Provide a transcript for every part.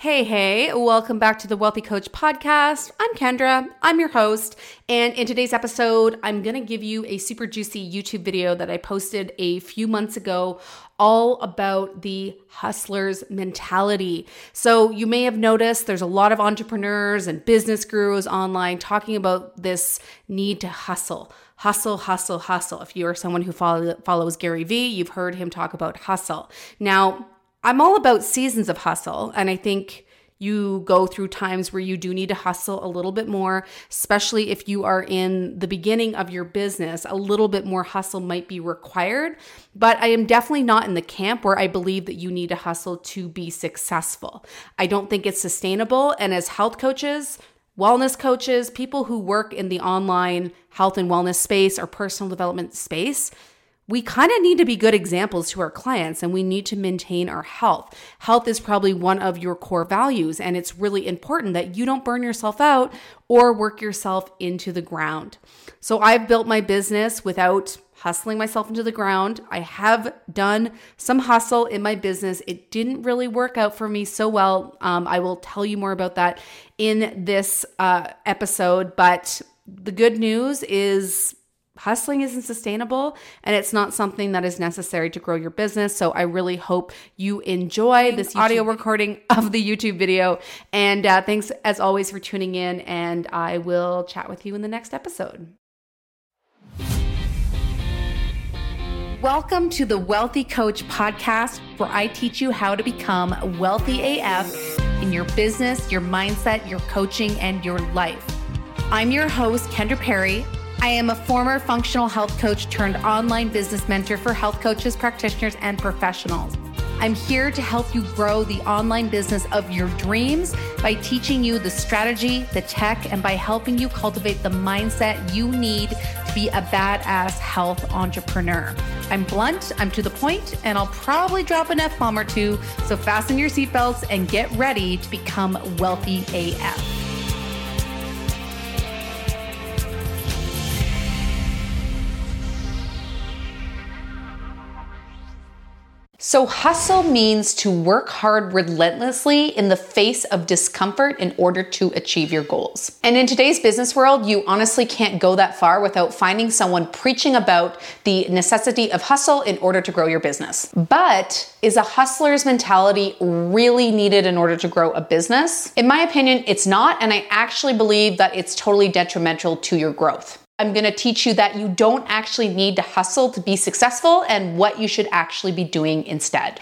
Hey, hey, welcome back to the Wealthy Coach podcast. I'm Kendra, I'm your host, and in today's episode, I'm gonna give you a super juicy YouTube video that I posted a few months ago all about the hustler's mentality. So, you may have noticed there's a lot of entrepreneurs and business gurus online talking about this need to hustle. Hustle, hustle, hustle. If you are someone who follow, follows Gary Vee, you've heard him talk about hustle. Now, I'm all about seasons of hustle. And I think you go through times where you do need to hustle a little bit more, especially if you are in the beginning of your business. A little bit more hustle might be required, but I am definitely not in the camp where I believe that you need to hustle to be successful. I don't think it's sustainable. And as health coaches, wellness coaches, people who work in the online health and wellness space or personal development space, we kind of need to be good examples to our clients and we need to maintain our health. Health is probably one of your core values, and it's really important that you don't burn yourself out or work yourself into the ground. So, I've built my business without hustling myself into the ground. I have done some hustle in my business. It didn't really work out for me so well. Um, I will tell you more about that in this uh, episode, but the good news is hustling isn't sustainable and it's not something that is necessary to grow your business. So I really hope you enjoy this audio recording of the YouTube video. And uh, thanks as always for tuning in. And I will chat with you in the next episode. Welcome to the Wealthy Coach podcast, where I teach you how to become wealthy AF in your business, your mindset, your coaching, and your life. I'm your host, Kendra Perry. I am a former functional health coach turned online business mentor for health coaches, practitioners, and professionals. I'm here to help you grow the online business of your dreams by teaching you the strategy, the tech, and by helping you cultivate the mindset you need to be a badass health entrepreneur. I'm blunt, I'm to the point, and I'll probably drop an F bomb or two. So fasten your seatbelts and get ready to become wealthy AF. So, hustle means to work hard relentlessly in the face of discomfort in order to achieve your goals. And in today's business world, you honestly can't go that far without finding someone preaching about the necessity of hustle in order to grow your business. But is a hustler's mentality really needed in order to grow a business? In my opinion, it's not. And I actually believe that it's totally detrimental to your growth. I'm going to teach you that you don't actually need to hustle to be successful and what you should actually be doing instead.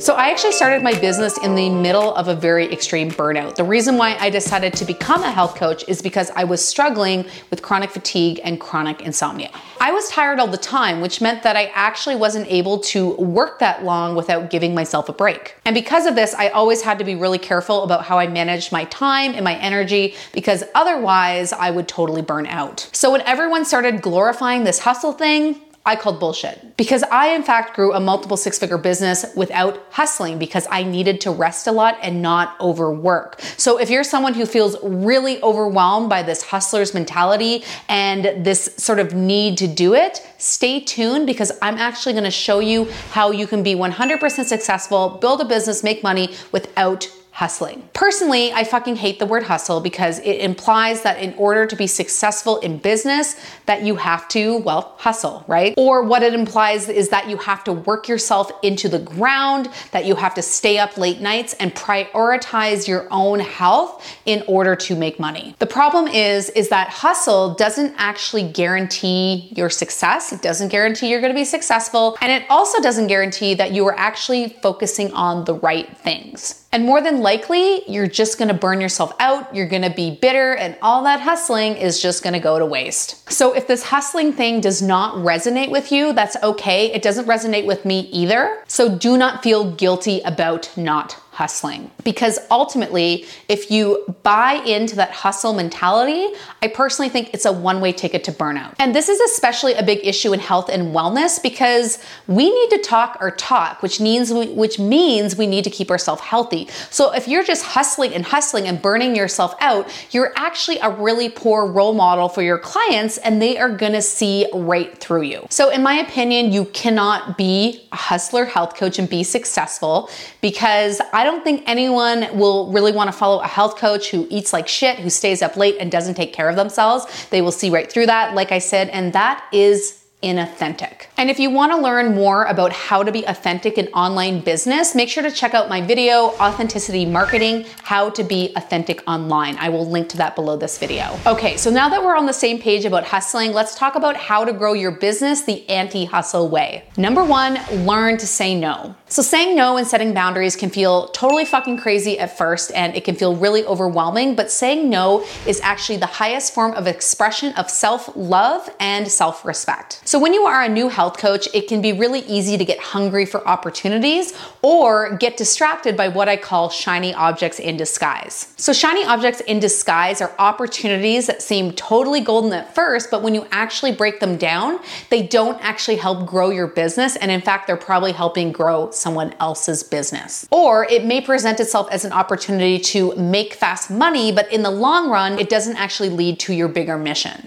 So, I actually started my business in the middle of a very extreme burnout. The reason why I decided to become a health coach is because I was struggling with chronic fatigue and chronic insomnia. I was tired all the time, which meant that I actually wasn't able to work that long without giving myself a break. And because of this, I always had to be really careful about how I managed my time and my energy because otherwise I would totally burn out. So, when everyone started glorifying this hustle thing, I called bullshit because I, in fact, grew a multiple six figure business without hustling because I needed to rest a lot and not overwork. So, if you're someone who feels really overwhelmed by this hustler's mentality and this sort of need to do it, stay tuned because I'm actually gonna show you how you can be 100% successful, build a business, make money without hustling. Personally, I fucking hate the word hustle because it implies that in order to be successful in business that you have to, well, hustle, right? Or what it implies is that you have to work yourself into the ground, that you have to stay up late nights and prioritize your own health in order to make money. The problem is is that hustle doesn't actually guarantee your success. It doesn't guarantee you're going to be successful, and it also doesn't guarantee that you are actually focusing on the right things. And more than likely, you're just gonna burn yourself out, you're gonna be bitter, and all that hustling is just gonna go to waste. So, if this hustling thing does not resonate with you, that's okay. It doesn't resonate with me either. So, do not feel guilty about not hustling. Because ultimately, if you buy into that hustle mentality, I personally think it's a one way ticket to burnout. And this is especially a big issue in health and wellness because we need to talk our talk, which means we, which means we need to keep ourselves healthy. So if you're just hustling and hustling and burning yourself out, you're actually a really poor role model for your clients and they are going to see right through you. So in my opinion, you cannot be a hustler health coach and be successful because I don't think anyone will really want to follow a health coach who eats like shit, who stays up late and doesn't take care of themselves. They will see right through that, like I said, and that is inauthentic. And if you want to learn more about how to be authentic in online business, make sure to check out my video, Authenticity Marketing, How to Be Authentic Online. I will link to that below this video. Okay, so now that we're on the same page about hustling, let's talk about how to grow your business the anti-hustle way. Number one, learn to say no. So saying no and setting boundaries can feel totally fucking crazy at first and it can feel really overwhelming, but saying no is actually the highest form of expression of self-love and self-respect. So when you are a new health coach, it can be really easy to get hungry for opportunities or get distracted by what I call shiny objects in disguise. So shiny objects in disguise are opportunities that seem totally golden at first, but when you actually break them down, they don't actually help grow your business. And in fact, they're probably helping grow someone else's business. Or it may present itself as an opportunity to make fast money, but in the long run, it doesn't actually lead to your bigger mission.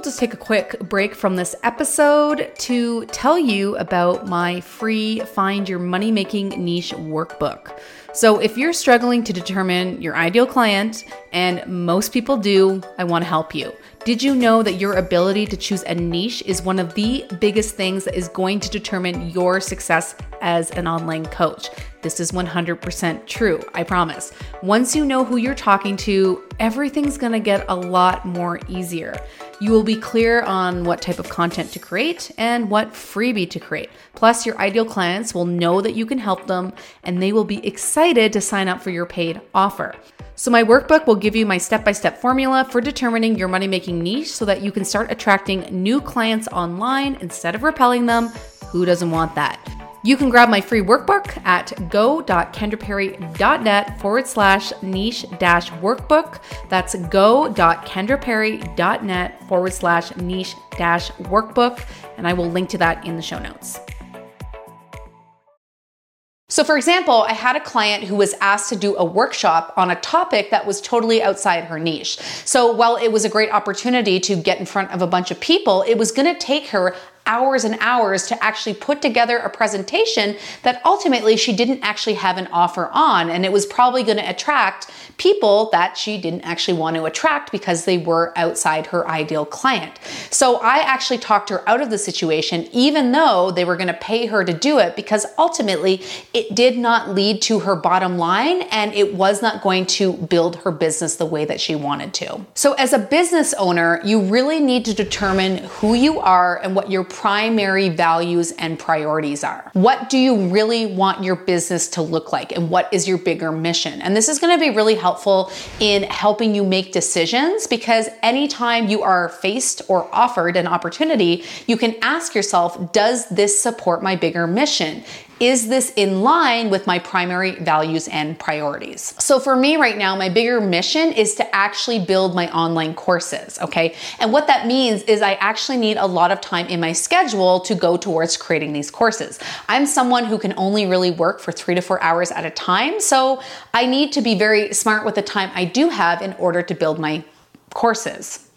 We'll just take a quick break from this episode to tell you about my free Find Your Money Making Niche workbook. So, if you're struggling to determine your ideal client, and most people do, I want to help you. Did you know that your ability to choose a niche is one of the biggest things that is going to determine your success as an online coach? This is 100% true, I promise. Once you know who you're talking to, everything's gonna get a lot more easier. You will be clear on what type of content to create and what freebie to create. Plus, your ideal clients will know that you can help them and they will be excited to sign up for your paid offer. So, my workbook will give you my step by step formula for determining your money making niche so that you can start attracting new clients online instead of repelling them. Who doesn't want that? You can grab my free workbook at go.kendraperry.net forward slash niche dash workbook. That's go.kendraperry.net forward slash niche dash workbook. And I will link to that in the show notes. So, for example, I had a client who was asked to do a workshop on a topic that was totally outside her niche. So, while it was a great opportunity to get in front of a bunch of people, it was gonna take her hours and hours to actually put together a presentation that ultimately she didn't actually have an offer on. And it was probably going to attract people that she didn't actually want to attract because they were outside her ideal client. So I actually talked her out of the situation, even though they were going to pay her to do it, because ultimately it did not lead to her bottom line and it was not going to build her business the way that she wanted to. So as a business owner, you really need to determine who you are and what your primary values and priorities are. What do you really want your business to look like? And what is your bigger mission? And this is going to be really helpful in helping you make decisions because anytime you are faced or offered an opportunity, you can ask yourself, does this support my bigger mission? Is this in line with my primary values and priorities? So for me right now, my bigger mission is to actually build my online courses, okay? And what that means is I actually need a lot of time in my schedule to go towards creating these courses. I'm someone who can only really work for three to four hours at a time, so I need to be very smart with the time I do have in order to build my courses.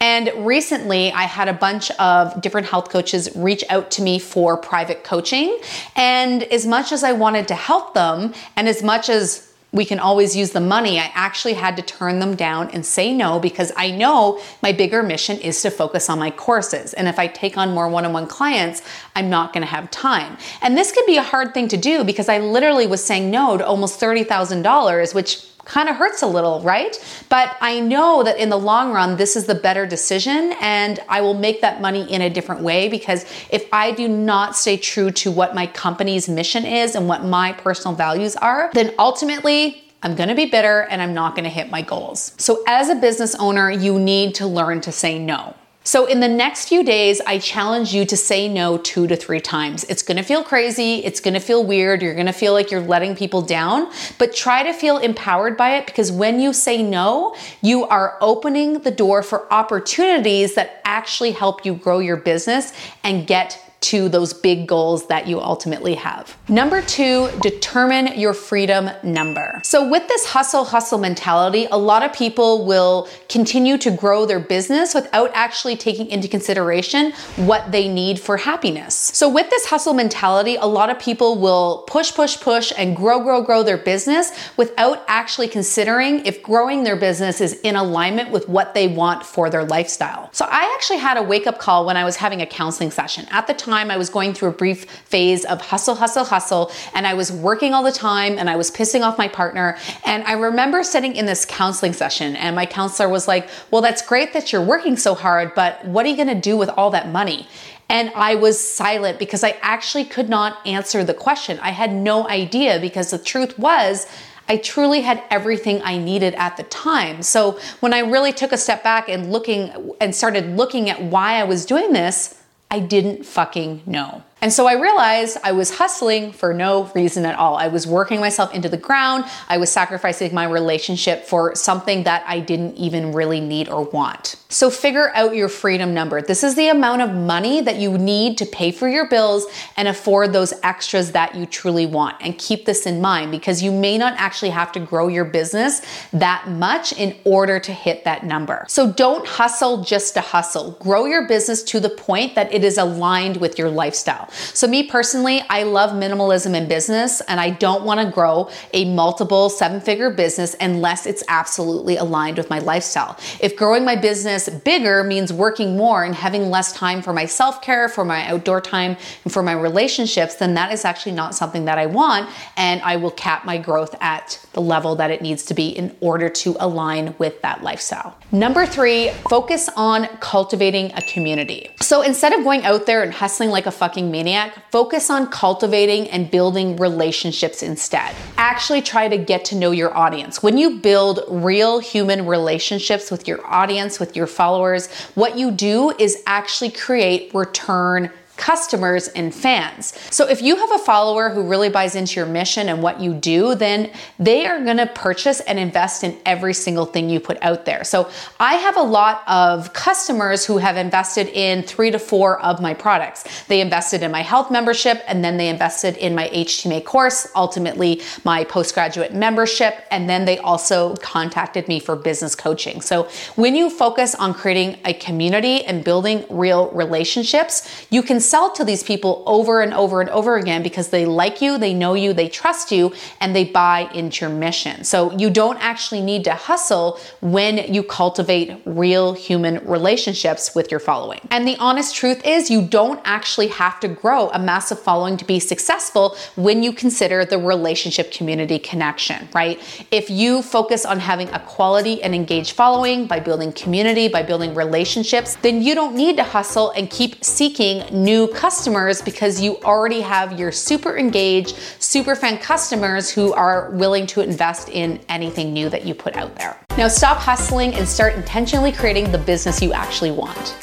And recently, I had a bunch of different health coaches reach out to me for private coaching. And as much as I wanted to help them, and as much as we can always use the money, I actually had to turn them down and say no because I know my bigger mission is to focus on my courses. And if I take on more one on one clients, I'm not gonna have time. And this could be a hard thing to do because I literally was saying no to almost $30,000, which kind of hurts a little, right? But I know that in the long run, this is the better decision, and I will make that money in a different way because if I do not stay true to what my company's mission is and what my personal values are, then ultimately, I'm gonna be bitter and I'm not gonna hit my goals. So, as a business owner, you need to learn to say no. So, in the next few days, I challenge you to say no two to three times. It's gonna feel crazy, it's gonna feel weird, you're gonna feel like you're letting people down, but try to feel empowered by it because when you say no, you are opening the door for opportunities that actually help you grow your business and get to those big goals that you ultimately have. Number two, determine your freedom number. So, with this hustle hustle mentality, a lot of people will continue to grow their business without actually taking into consideration what they need for happiness. So, with this hustle mentality, a lot of people will push, push, push and grow, grow, grow their business without actually considering if growing their business is in alignment with what they want for their lifestyle. So, I actually had a wake up call when I was having a counseling session. At the time, time I was going through a brief phase of hustle, hustle, hustle, and I was working all the time and I was pissing off my partner. And I remember sitting in this counseling session, and my counselor was like, Well, that's great that you're working so hard, but what are you gonna do with all that money? And I was silent because I actually could not answer the question. I had no idea because the truth was, I truly had everything I needed at the time. So when I really took a step back and looking and started looking at why I was doing this, I didn't fucking know. And so I realized I was hustling for no reason at all. I was working myself into the ground. I was sacrificing my relationship for something that I didn't even really need or want. So figure out your freedom number. This is the amount of money that you need to pay for your bills and afford those extras that you truly want. And keep this in mind because you may not actually have to grow your business that much in order to hit that number. So don't hustle just to hustle. Grow your business to the point that it is aligned with your lifestyle. So, me personally, I love minimalism in business and I don't want to grow a multiple seven figure business unless it's absolutely aligned with my lifestyle. If growing my business bigger means working more and having less time for my self care, for my outdoor time, and for my relationships, then that is actually not something that I want. And I will cap my growth at the level that it needs to be in order to align with that lifestyle. Number three, focus on cultivating a community. So instead of going out there and hustling like a fucking focus on cultivating and building relationships instead. Actually try to get to know your audience. When you build real human relationships with your audience, with your followers, what you do is actually create return customers and fans. So if you have a follower who really buys into your mission and what you do, then they are going to purchase and invest in every single thing you put out there. So I have a lot of customers who have invested in 3 to 4 of my products. They invested in my health membership and then they invested in my HTMA course, ultimately my postgraduate membership, and then they also contacted me for business coaching. So when you focus on creating a community and building real relationships, you can sell to these people over and over and over again because they like you, they know you, they trust you, and they buy into your mission. So you don't actually need to hustle when you cultivate real human relationships with your following. And the honest truth is, you don't actually have to grow a massive following to be successful when you consider the relationship community connection, right? If you focus on having a quality and engaged following by building community, by building relationships, then you don't need to hustle and keep seeking new new customers because you already have your super engaged, super fan customers who are willing to invest in anything new that you put out there. Now stop hustling and start intentionally creating the business you actually want.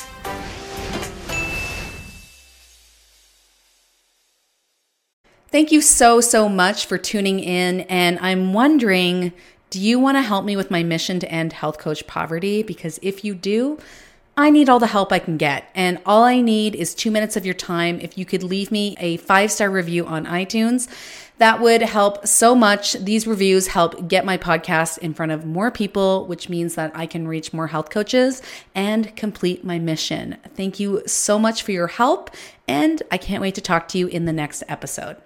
Thank you so, so much for tuning in. And I'm wondering do you want to help me with my mission to end health coach poverty? Because if you do, I need all the help I can get. And all I need is two minutes of your time. If you could leave me a five star review on iTunes, that would help so much. These reviews help get my podcast in front of more people, which means that I can reach more health coaches and complete my mission. Thank you so much for your help. And I can't wait to talk to you in the next episode.